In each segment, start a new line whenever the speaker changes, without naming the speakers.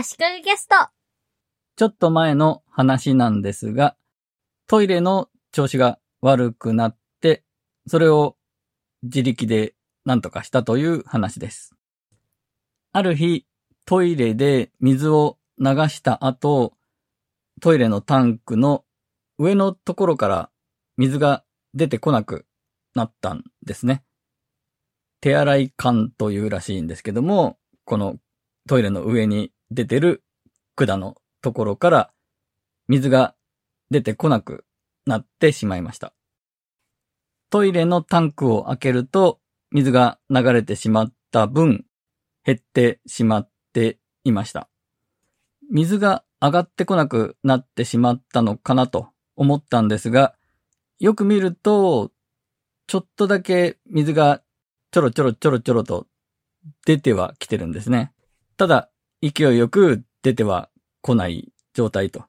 足利ゲスト。
ちょっと前の話なんですが、トイレの調子が悪くなって、それを自力で何とかしたという話です。ある日、トイレで水を流した後、トイレのタンクの上のところから水が出てこなくなったんですね。手洗い管というらしいんですけども、このトイレの上に出てる管のところから水が出てこなくなってしまいました。トイレのタンクを開けると水が流れてしまった分減ってしまっていました。水が上がってこなくなってしまったのかなと思ったんですが、よく見ると、ちょっとだけ水がちょろちょろちょろちょろと出てはきてるんですね。ただ、勢いよく出ては来ない状態と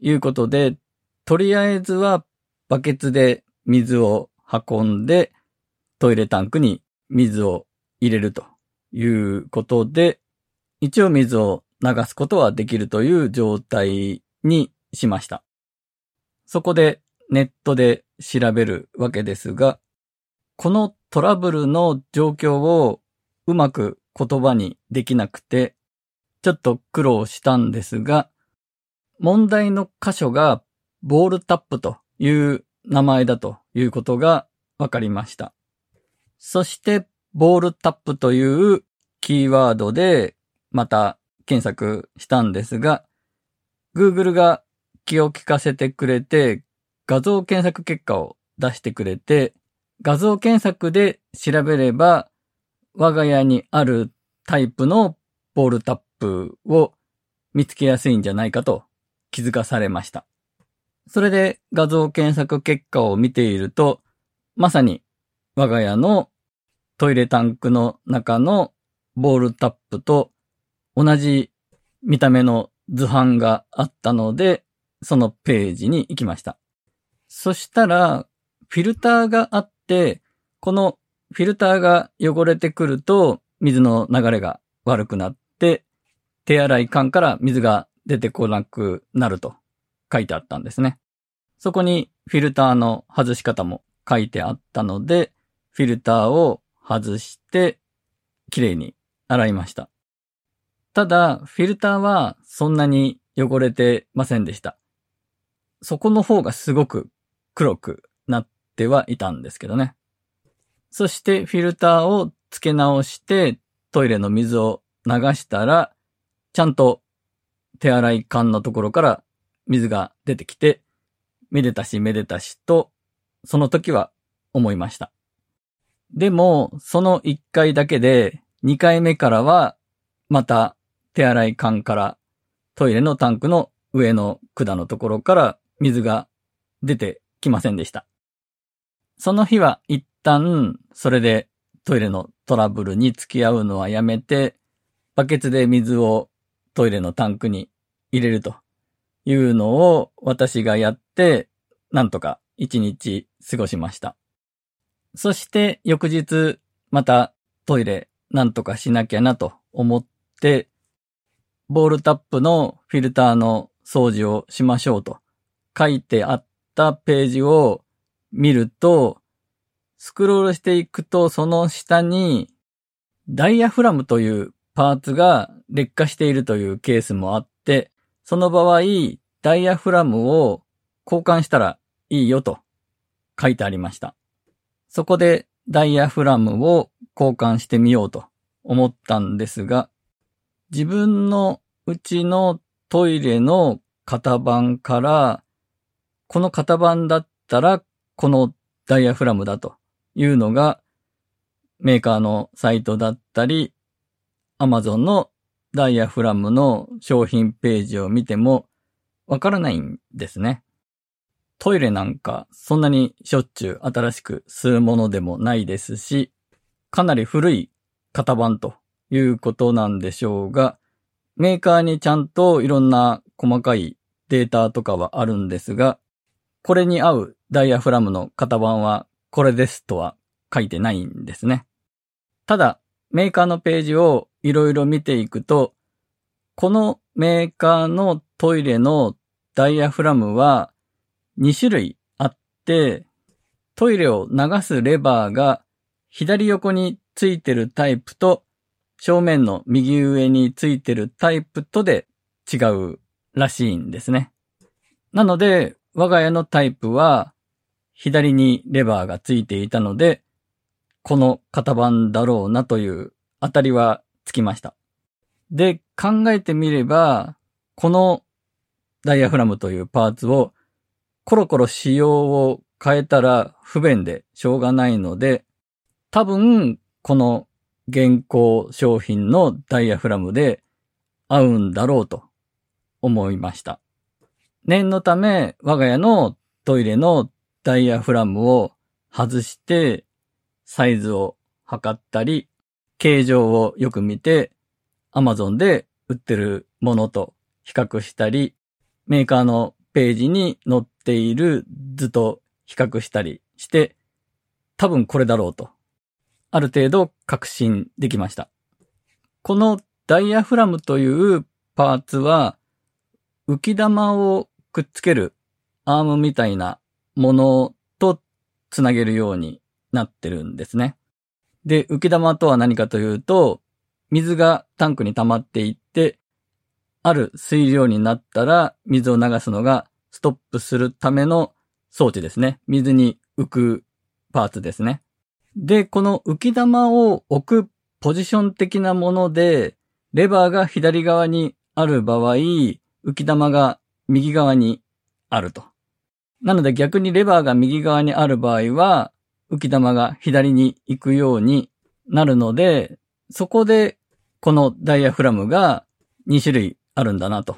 いうことで、とりあえずはバケツで水を運んでトイレタンクに水を入れるということで、一応水を流すことはできるという状態にしました。そこでネットで調べるわけですが、このトラブルの状況をうまく言葉にできなくて、ちょっと苦労したんですが、問題の箇所がボールタップという名前だということが分かりました。そして、ボールタップというキーワードでまた検索したんですが、Google が気を利かせてくれて画像検索結果を出してくれて、画像検索で調べれば我が家にあるタイプのボールタッププを見つけやすいんじゃないかと気づかされました。それで画像検索結果を見ていると、まさに我が家のトイレタンクの中のボールタップと同じ見た目の図版があったので、そのページに行きました。そしたら、フィルターがあって、このフィルターが汚れてくると、水の流れが悪くなって、手洗い管から水が出てこなくなると書いてあったんですね。そこにフィルターの外し方も書いてあったので、フィルターを外して、きれいに洗いました。ただ、フィルターはそんなに汚れてませんでした。そこの方がすごく黒くなってはいたんですけどね。そしてフィルターを付け直してトイレの水を流したら、ちゃんと手洗い管のところから水が出てきて、めでたしめでたしと、その時は思いました。でも、その1回だけで、2回目からは、また手洗い管からトイレのタンクの上の管のところから水が出てきませんでした。その日は一旦、それでトイレのトラブルに付き合うのはやめて、バケツで水をトイレのタンクに入れるというのを私がやって、なんとか一日過ごしました。そして翌日、またトイレなんとかしなきゃなと思って、ボールタップのフィルターの掃除をしましょうと書いてあったページを見ると、スクロールしていくとその下にダイヤフラムというパーツが劣化しているというケースもあって、その場合、ダイヤフラムを交換したらいいよと書いてありました。そこでダイヤフラムを交換してみようと思ったんですが、自分のうちのトイレの型番から、この型番だったらこのダイヤフラムだというのが、メーカーのサイトだったり、Amazon のダイヤフラムの商品ページを見てもわからないんですね。トイレなんかそんなにしょっちゅう新しくするものでもないですし、かなり古い型番ということなんでしょうが、メーカーにちゃんといろんな細かいデータとかはあるんですが、これに合うダイヤフラムの型番はこれですとは書いてないんですね。ただ、メーカーのページをいろいろ見ていくと、このメーカーのトイレのダイヤフラムは2種類あって、トイレを流すレバーが左横についてるタイプと正面の右上についてるタイプとで違うらしいんですね。なので、我が家のタイプは左にレバーがついていたので、この型番だろうなという当たりはつきました。で、考えてみれば、このダイヤフラムというパーツをコロコロ仕様を変えたら不便でしょうがないので、多分この現行商品のダイヤフラムで合うんだろうと思いました。念のため我が家のトイレのダイヤフラムを外してサイズを測ったり、形状をよく見て Amazon で売ってるものと比較したり、メーカーのページに載っている図と比較したりして、多分これだろうと、ある程度確信できました。このダイヤフラムというパーツは、浮き玉をくっつけるアームみたいなものとつなげるようになってるんですね。で、浮き玉とは何かというと、水がタンクに溜まっていって、ある水量になったら水を流すのがストップするための装置ですね。水に浮くパーツですね。で、この浮き玉を置くポジション的なもので、レバーが左側にある場合、浮き玉が右側にあると。なので逆にレバーが右側にある場合は、浮き玉が左に行くようになるので、そこでこのダイヤフラムが2種類あるんだなと。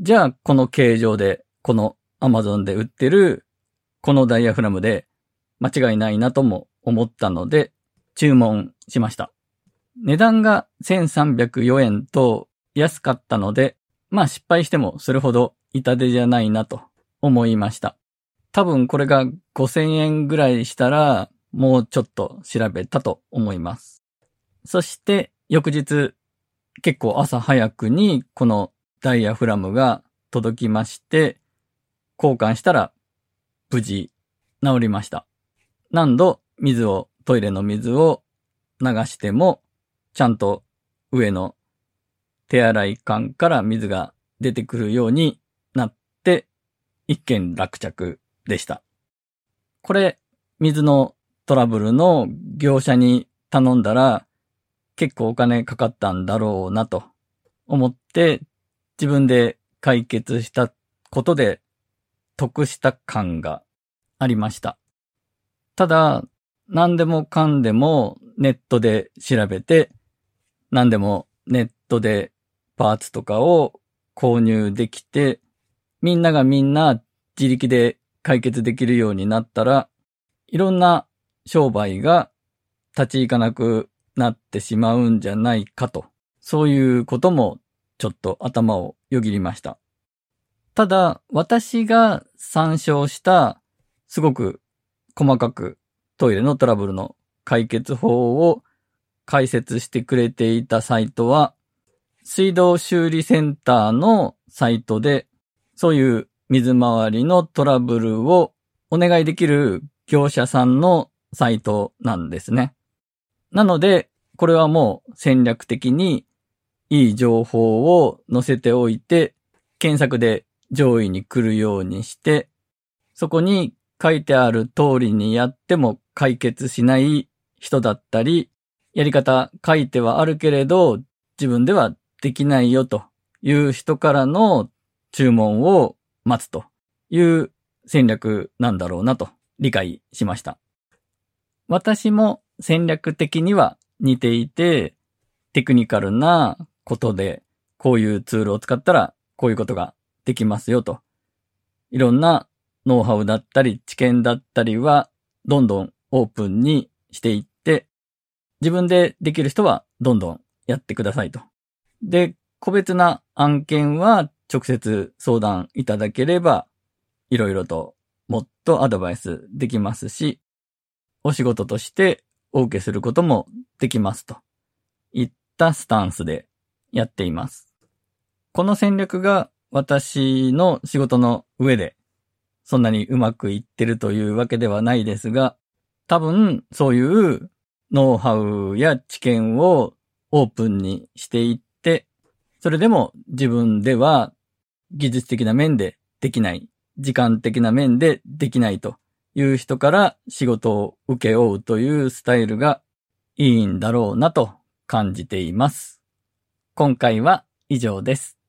じゃあ、この形状で、この Amazon で売ってる、このダイヤフラムで間違いないなとも思ったので、注文しました。値段が1304円と安かったので、まあ失敗してもそれほど痛手じゃないなと思いました。多分これが5000円ぐらいしたら、もうちょっと調べたと思います。そして翌日結構朝早くにこのダイヤフラムが届きまして、交換したら無事治りました。何度水を、トイレの水を流しても、ちゃんと上の手洗い管から水が出てくるようになって、一件落着でした。これ、水のトラブルの業者に頼んだら、結構お金かかったんだろうなと思って自分で解決したことで得した感がありました。ただ、何でもかんでもネットで調べて、何でもネットでパーツとかを購入できて、みんながみんな自力で解決できるようになったら、いろんな商売が立ち行かなくなってしまうんじゃないかと、そういうこともちょっと頭をよぎりました。ただ、私が参照したすごく細かくトイレのトラブルの解決法を解説してくれていたサイトは、水道修理センターのサイトで、そういう水回りのトラブルをお願いできる業者さんのサイトなんですね。なので、これはもう戦略的にいい情報を載せておいて、検索で上位に来るようにして、そこに書いてある通りにやっても解決しない人だったり、やり方書いてはあるけれど、自分ではできないよという人からの注文を待つという戦略なんだろうなと理解しました。私も戦略的には似ていて、テクニカルなことで、こういうツールを使ったら、こういうことができますよと。いろんなノウハウだったり、知見だったりは、どんどんオープンにしていって、自分でできる人はどんどんやってくださいと。で、個別な案件は直接相談いただければ、いろいろともっとアドバイスできますし、お仕事としてお受けすることもできますといったスタンスでやっています。この戦略が私の仕事の上でそんなにうまくいってるというわけではないですが、多分そういうノウハウや知見をオープンにしていって、それでも自分では技術的な面でできない、時間的な面でできないという人から仕事を受け負うというスタイルがいいんだろうなと感じています。今回は以上です。